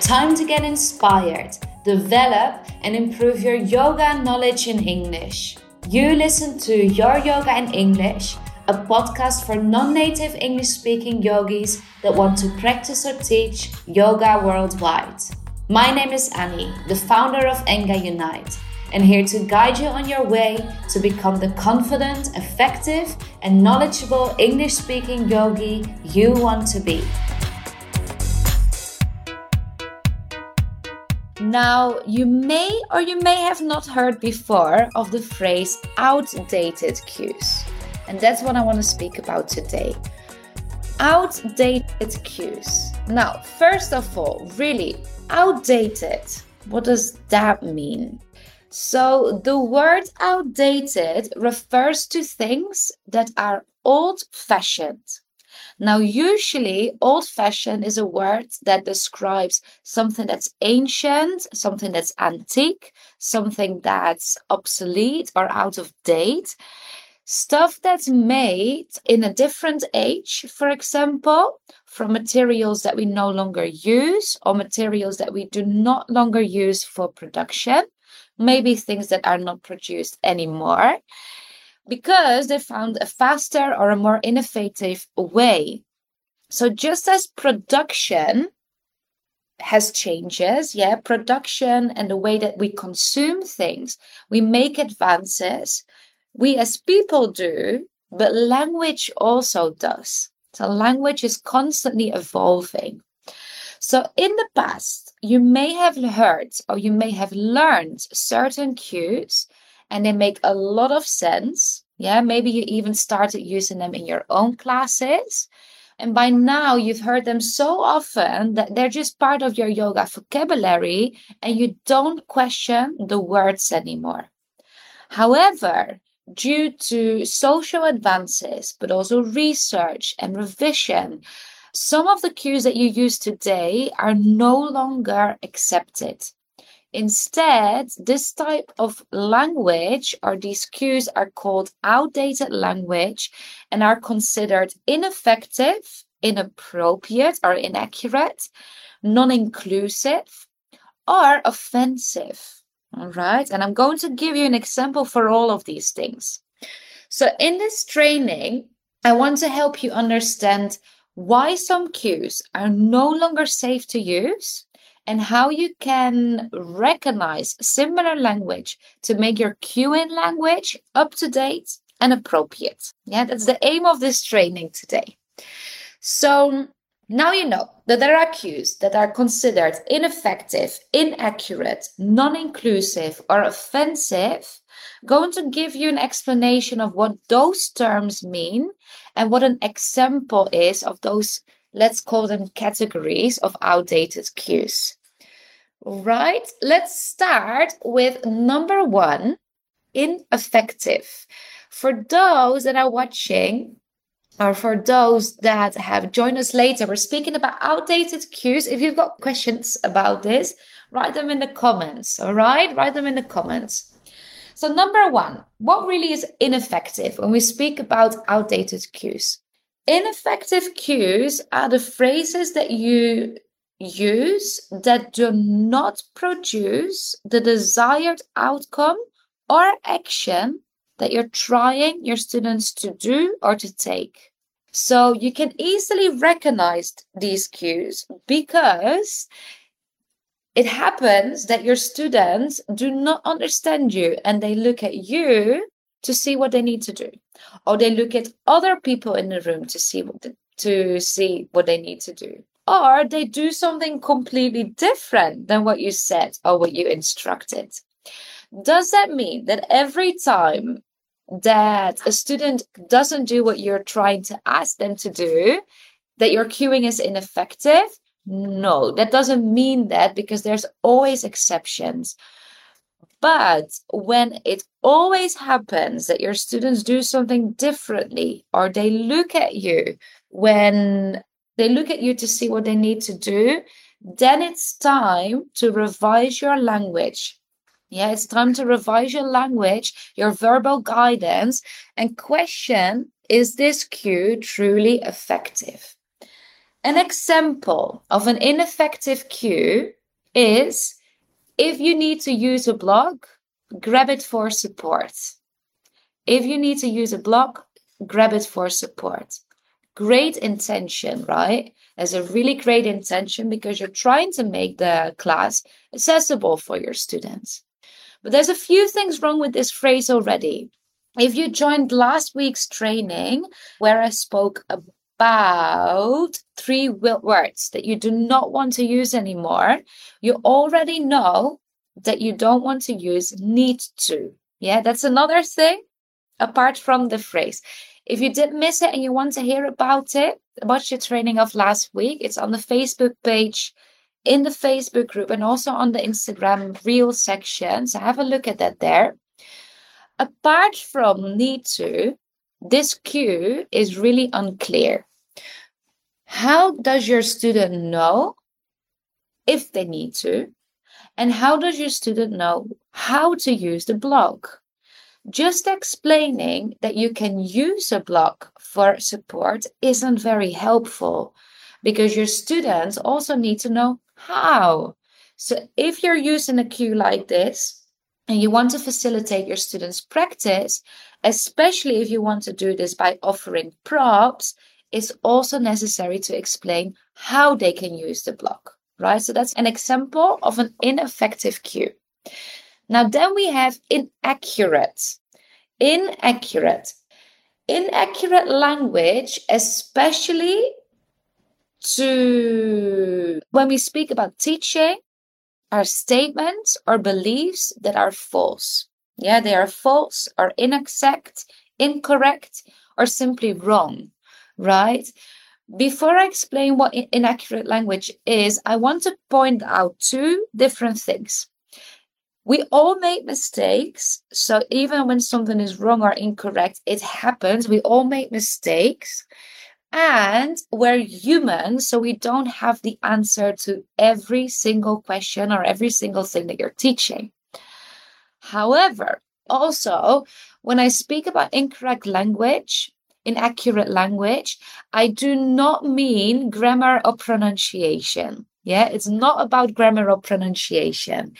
Time to get inspired, develop, and improve your yoga knowledge in English. You listen to Your Yoga in English, a podcast for non native English speaking yogis that want to practice or teach yoga worldwide. My name is Annie, the founder of Enga Unite, and here to guide you on your way to become the confident, effective, and knowledgeable English speaking yogi you want to be. Now, you may or you may have not heard before of the phrase outdated cues. And that's what I want to speak about today. Outdated cues. Now, first of all, really, outdated. What does that mean? So, the word outdated refers to things that are old fashioned now, usually, old fashioned is a word that describes something that's ancient, something that's antique, something that's obsolete or out of date. Stuff that's made in a different age, for example, from materials that we no longer use or materials that we do not longer use for production, maybe things that are not produced anymore because they found a faster or a more innovative way. So just as production has changes, yeah, production and the way that we consume things, we make advances. We as people do, but language also does. So language is constantly evolving. So in the past, you may have heard or you may have learned certain cues and they make a lot of sense. Yeah, maybe you even started using them in your own classes. And by now, you've heard them so often that they're just part of your yoga vocabulary and you don't question the words anymore. However, due to social advances, but also research and revision, some of the cues that you use today are no longer accepted. Instead, this type of language or these cues are called outdated language and are considered ineffective, inappropriate, or inaccurate, non inclusive, or offensive. All right. And I'm going to give you an example for all of these things. So, in this training, I want to help you understand why some cues are no longer safe to use and how you can recognize similar language to make your cueing language up to date and appropriate. Yeah, that's the aim of this training today. So now you know that there are cues that are considered ineffective, inaccurate, non inclusive, or offensive. Going to give you an explanation of what those terms mean and what an example is of those, let's call them categories of outdated cues. Right, let's start with number one ineffective. For those that are watching, or for those that have joined us later, we're speaking about outdated cues. If you've got questions about this, write them in the comments. All right, write them in the comments. So, number one, what really is ineffective when we speak about outdated cues? Ineffective cues are the phrases that you use that do not produce the desired outcome or action that you're trying your students to do or to take. So you can easily recognize these cues because it happens that your students do not understand you and they look at you to see what they need to do or they look at other people in the room to see what to see what they need to do or they do something completely different than what you said or what you instructed. Does that mean that every time that a student doesn't do what you're trying to ask them to do, that your cueing is ineffective? No, that doesn't mean that because there's always exceptions. But when it always happens that your students do something differently or they look at you when they look at you to see what they need to do, then it's time to revise your language. Yeah, it's time to revise your language, your verbal guidance, and question is this cue truly effective? An example of an ineffective cue is if you need to use a block, grab it for support. If you need to use a block, grab it for support. Great intention, right? As a really great intention because you're trying to make the class accessible for your students. But there's a few things wrong with this phrase already. If you joined last week's training where I spoke about three words that you do not want to use anymore, you already know that you don't want to use need to. Yeah, that's another thing apart from the phrase. If you did miss it and you want to hear about it, about your training of last week, it's on the Facebook page, in the Facebook group, and also on the Instagram reel section. So have a look at that there. Apart from need to, this cue is really unclear. How does your student know if they need to? And how does your student know how to use the block? Just explaining that you can use a block for support isn't very helpful because your students also need to know how. So if you're using a cue like this and you want to facilitate your students' practice, especially if you want to do this by offering props, it's also necessary to explain how they can use the block, right? So that's an example of an ineffective cue. Now, then we have inaccurate. Inaccurate. Inaccurate language, especially to when we speak about teaching, are statements or beliefs that are false. Yeah, they are false or inexact, incorrect, or simply wrong right? Before I explain what inaccurate language is, I want to point out two different things. We all make mistakes. So even when something is wrong or incorrect, it happens. We all make mistakes. And we're human, so we don't have the answer to every single question or every single thing that you're teaching. However, also, when I speak about incorrect language, inaccurate language, I do not mean grammar or pronunciation. Yeah, it's not about grammar or pronunciation.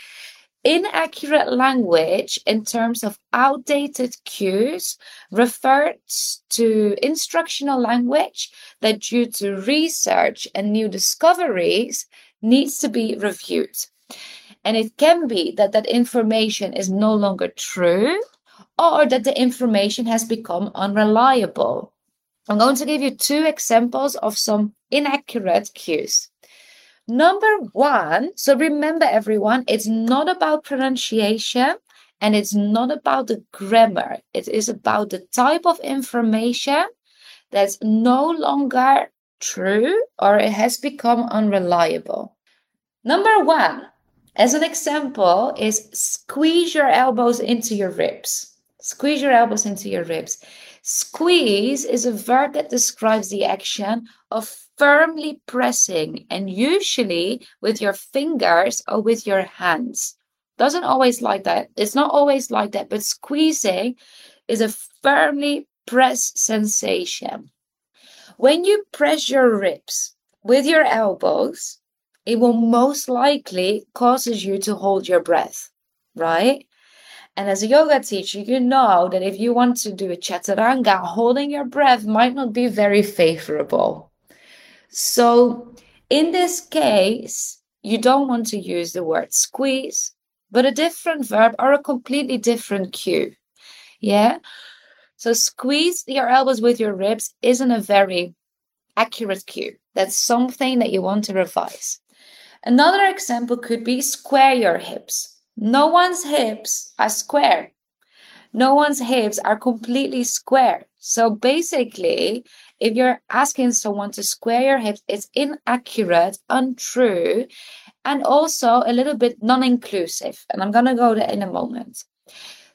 Inaccurate language in terms of outdated cues refers to instructional language that, due to research and new discoveries, needs to be reviewed. And it can be that that information is no longer true or that the information has become unreliable. I'm going to give you two examples of some inaccurate cues. Number one, so remember everyone, it's not about pronunciation and it's not about the grammar. It is about the type of information that's no longer true or it has become unreliable. Number one, as an example, is squeeze your elbows into your ribs. Squeeze your elbows into your ribs. Squeeze is a verb that describes the action of firmly pressing and usually with your fingers or with your hands. Doesn't always like that. It's not always like that, but squeezing is a firmly press sensation. When you press your ribs with your elbows, it will most likely causes you to hold your breath, right? And as a yoga teacher, you know that if you want to do a chaturanga, holding your breath might not be very favorable. So, in this case, you don't want to use the word squeeze, but a different verb or a completely different cue. Yeah. So, squeeze your elbows with your ribs isn't a very accurate cue. That's something that you want to revise. Another example could be square your hips. No one's hips are square. No one's hips are completely square. So basically, if you're asking someone to square your hips, it's inaccurate, untrue, and also a little bit non inclusive. And I'm going to go there in a moment.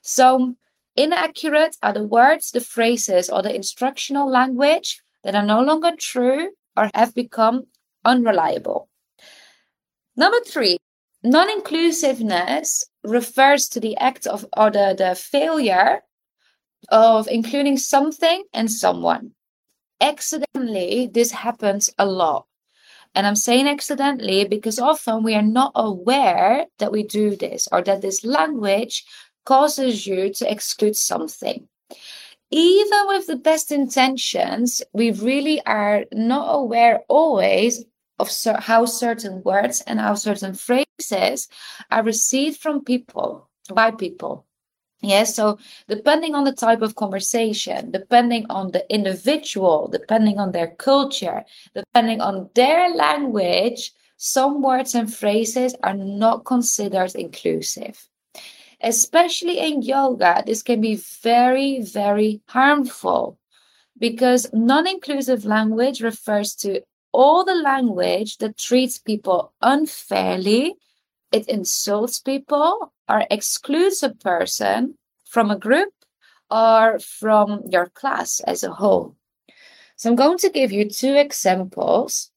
So, inaccurate are the words, the phrases, or the instructional language that are no longer true or have become unreliable. Number three, non-inclusiveness refers to the act of or the, the failure of including something and someone. Accidentally, this happens a lot. And I'm saying accidentally because often we are not aware that we do this or that this language causes you to exclude something. Even with the best intentions, we really are not aware always of how certain words and how certain phrases are received from people by people. Yes, so depending on the type of conversation, depending on the individual, depending on their culture, depending on their language, some words and phrases are not considered inclusive. Especially in yoga, this can be very, very harmful because non inclusive language refers to all the language that treats people unfairly, it insults people, or excludes a person from a group or from your class as a whole. So I'm going to give you two examples.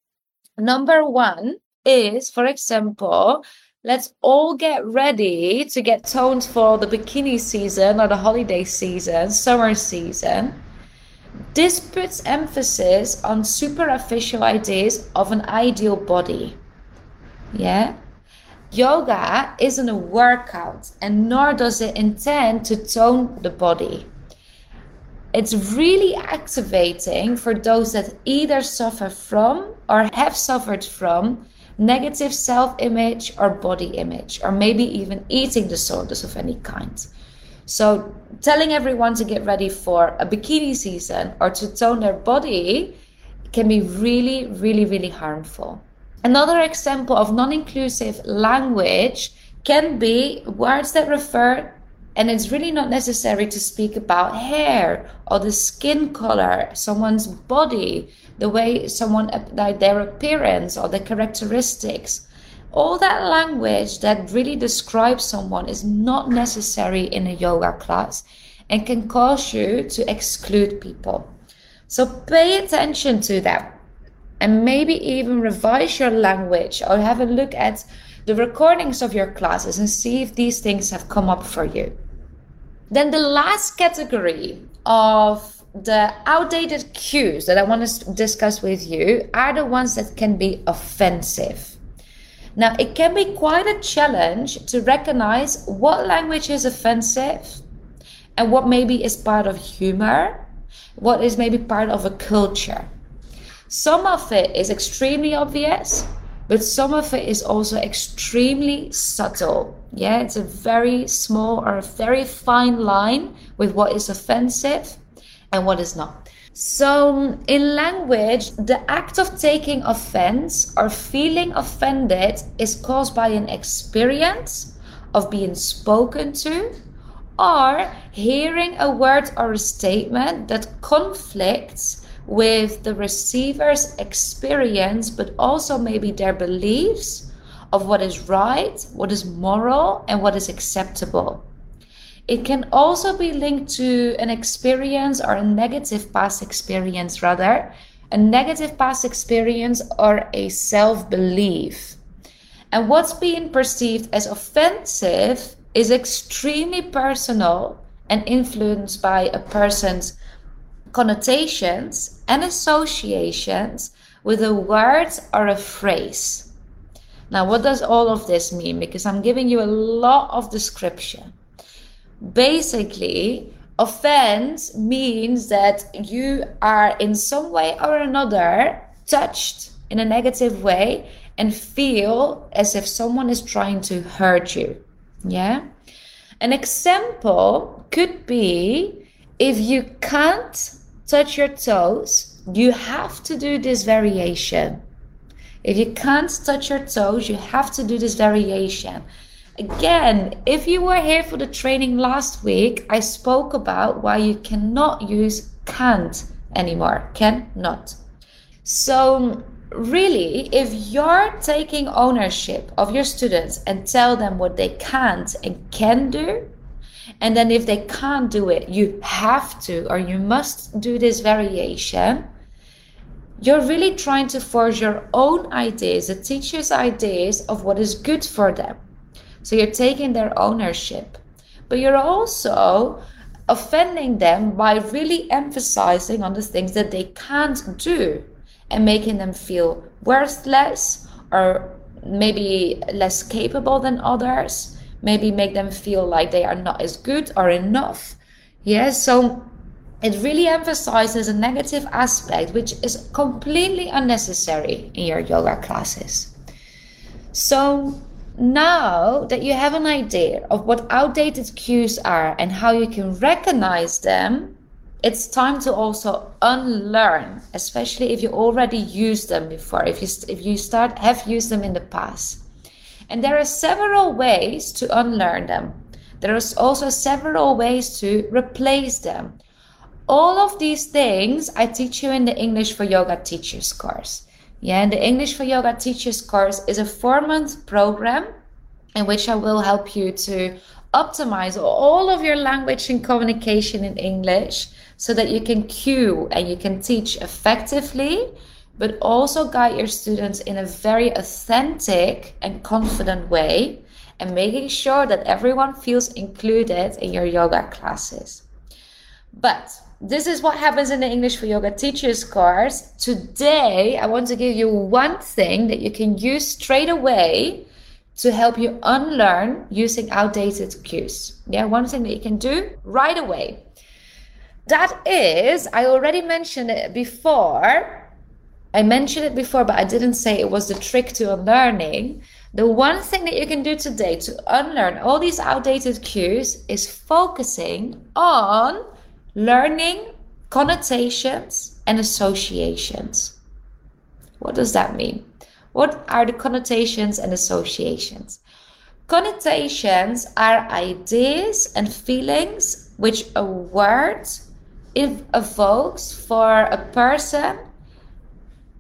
Number one is, for example, let's all get ready to get toned for the bikini season or the holiday season, summer season. This puts emphasis on superficial ideas of an ideal body. Yeah? Yoga isn't a workout, and nor does it intend to tone the body. It's really activating for those that either suffer from or have suffered from negative self image or body image, or maybe even eating disorders of any kind. So, telling everyone to get ready for a bikini season or to tone their body can be really, really, really harmful. Another example of non inclusive language can be words that refer, and it's really not necessary to speak about hair or the skin color, someone's body, the way someone, like their appearance or their characteristics all that language that really describes someone is not necessary in a yoga class and can cause you to exclude people. So pay attention to that and maybe even revise your language or have a look at the recordings of your classes and see if these things have come up for you. Then the last category of the outdated cues that I want to discuss with you are the ones that can be offensive. Now, it can be quite a challenge to recognize what language is offensive and what maybe is part of humor, what is maybe part of a culture. Some of it is extremely obvious, but some of it is also extremely subtle. Yeah, it's a very small or a very fine line with what is offensive and what is not. So, in language, the act of taking offense or feeling offended is caused by an experience of being spoken to or hearing a word or a statement that conflicts with the receiver's experience, but also maybe their beliefs of what is right, what is moral, and what is acceptable. It can also be linked to an experience or a negative past experience, rather, a negative past experience or a self belief. And what's being perceived as offensive is extremely personal and influenced by a person's connotations and associations with a word or a phrase. Now, what does all of this mean? Because I'm giving you a lot of description basically offense means that you are in some way or another touched in a negative way and feel as if someone is trying to hurt you yeah? An example could be if you can't touch your toes you have to do this variation. If you can't touch your toes you have to do this variation Again, if you were here for the training last week, I spoke about why you cannot use can't anymore. Cannot. So, really, if you're taking ownership of your students and tell them what they can't and can do, and then if they can't do it, you have to or you must do this variation, you're really trying to force your own ideas, the teacher's ideas of what is good for them. So you're taking their ownership, but you're also offending them by really emphasizing on the things that they can't do and making them feel worthless or maybe less capable than others, maybe make them feel like they are not as good or enough. Yeah, so it really emphasizes a negative aspect which is completely unnecessary in your yoga classes. So now that you have an idea of what outdated cues are and how you can recognize them, it's time to also unlearn, especially if you already used them before, if you if you start have used them in the past. And there are several ways to unlearn them. There is also several ways to replace them. All of these things I teach you in the English for Yoga Teachers course. Yeah, and the English for Yoga Teachers course is a four month program in which I will help you to optimize all of your language and communication in English so that you can cue and you can teach effectively, but also guide your students in a very authentic and confident way and making sure that everyone feels included in your yoga classes. But this is what happens in the English for Yoga Teachers course. Today, I want to give you one thing that you can use straight away to help you unlearn using outdated cues. Yeah, one thing that you can do right away. That is, I already mentioned it before. I mentioned it before, but I didn't say it was the trick to unlearning. The one thing that you can do today to unlearn all these outdated cues is focusing on learning connotations and associations. What does that mean? What are the connotations and associations? Connotations are ideas and feelings which a word evokes for a person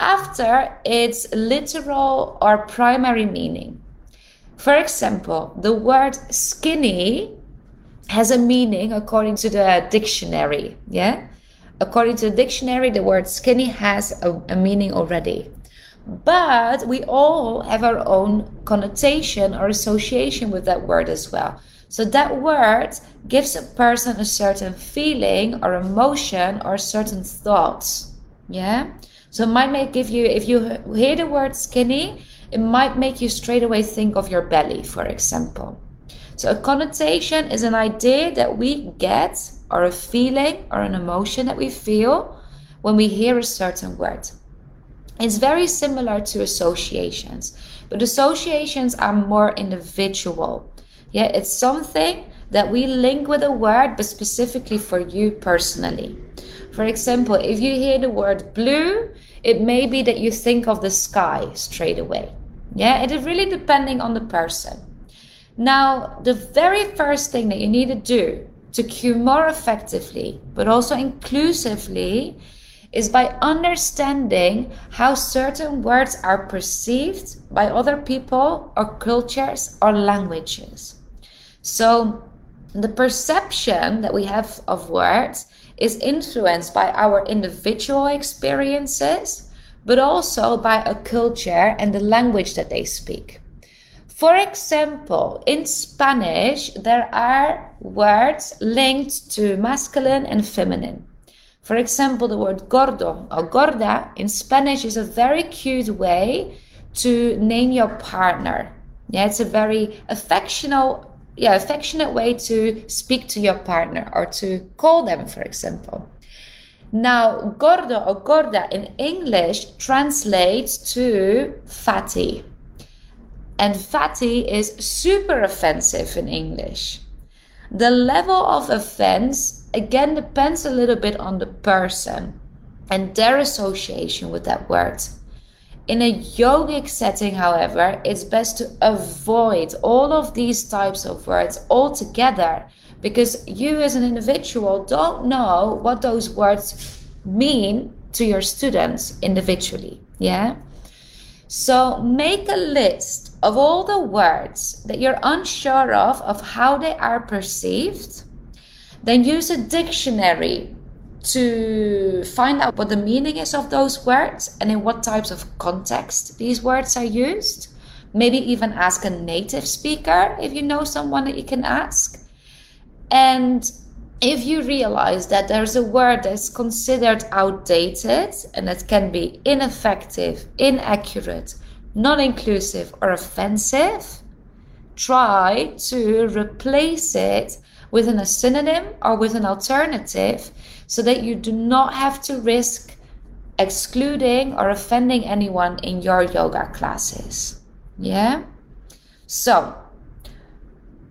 after its literal or primary meaning. For example, the word skinny has a meaning according to the dictionary. Yeah. According to the dictionary, the word skinny has a, a meaning already. But we all have our own connotation or association with that word as well. So that word gives a person a certain feeling or emotion or certain thoughts. Yeah. So it might make give you if you hear the word skinny, it might make you straight away think of your belly, for example. So a connotation is an idea that we get, or a feeling, or an emotion that we feel when we hear a certain word. It's very similar to associations, but associations are more individual. Yeah, it's something that we link with a word, but specifically for you personally. For example, if you hear the word blue, it may be that you think of the sky straight away. Yeah, it is really depending on the person. Now, the very first thing that you need to do to cue more effectively, but also inclusively, is by understanding how certain words are perceived by other people or cultures or languages. So, the perception that we have of words is influenced by our individual experiences, but also by a culture and the language that they speak. For example, in Spanish, there are words linked to masculine and feminine. For example, the word gordo or gorda in Spanish is a very cute way to name your partner. Yeah, it's a very affectionate, yeah, affectionate way to speak to your partner or to call them, for example. Now, gordo or gorda in English translates to fatty. And fatty is super offensive in English. The level of offense again depends a little bit on the person and their association with that word. In a yogic setting, however, it's best to avoid all of these types of words altogether because you as an individual don't know what those words mean to your students individually. Yeah. So make a list of all the words that you're unsure of of how they are perceived then use a dictionary to find out what the meaning is of those words and in what types of context these words are used. Maybe even ask a native speaker if you know someone that you can ask. And if you realize that there's a word that's considered outdated and that can be ineffective, inaccurate, non inclusive, or offensive, try to replace it with a synonym or with an alternative so that you do not have to risk excluding or offending anyone in your yoga classes. Yeah? So,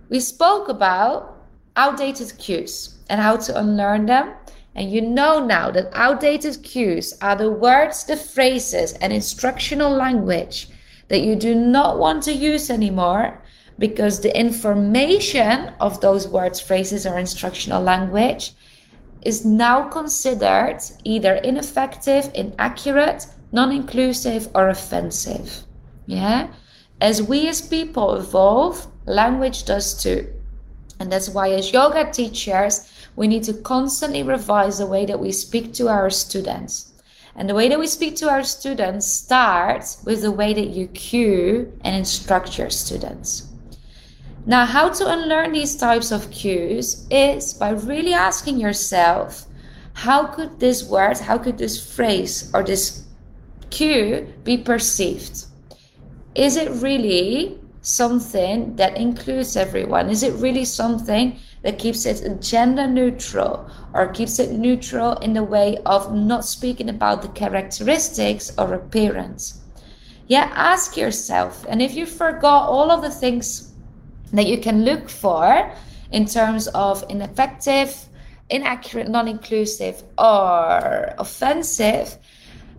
we spoke about outdated cues and how to unlearn them. And you know now that outdated cues are the words, the phrases, and instructional language that you do not want to use anymore because the information of those words, phrases, or instructional language is now considered either ineffective, inaccurate, non inclusive, or offensive. Yeah? As we as people evolve, language does too. And that's why, as yoga teachers, we need to constantly revise the way that we speak to our students. And the way that we speak to our students starts with the way that you cue and instruct your students. Now, how to unlearn these types of cues is by really asking yourself, how could this word, how could this phrase or this cue be perceived? Is it really something that includes everyone? Is it really something that keeps it gender neutral or keeps it neutral in the way of not speaking about the characteristics or appearance? Yeah, ask yourself. And if you forgot all of the things that you can look for in terms of ineffective, inaccurate, non inclusive, or offensive,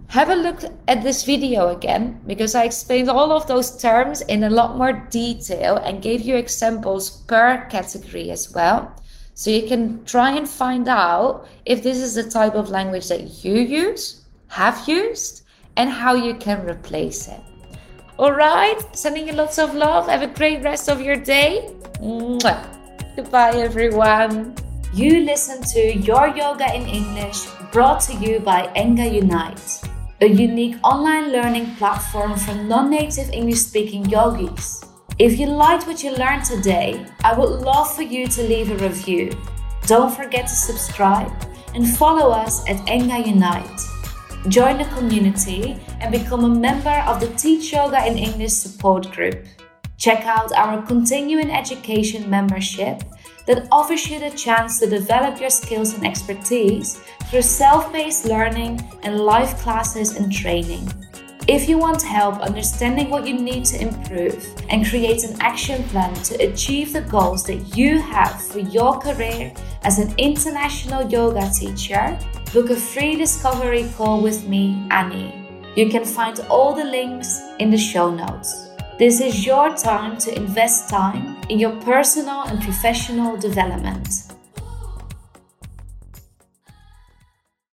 have a look at this video again because I explained all of those terms in a lot more detail and gave you examples per category as well. So you can try and find out if this is the type of language that you use, have used, and how you can replace it. All right, sending you lots of love. Have a great rest of your day. Mwah. Goodbye, everyone. You listen to Your Yoga in English brought to you by Enga Unite a unique online learning platform for non native English speaking yogis. If you liked what you learned today, I would love for you to leave a review. Don't forget to subscribe and follow us at Enga Unite. Join the community and become a member of the Teach Yoga in English support group. Check out our continuing education membership that offers you the chance to develop your skills and expertise through self paced learning and live classes and training. If you want help understanding what you need to improve and create an action plan to achieve the goals that you have for your career as an international yoga teacher, book a free discovery call with me, Annie. You can find all the links in the show notes. This is your time to invest time in your personal and professional development.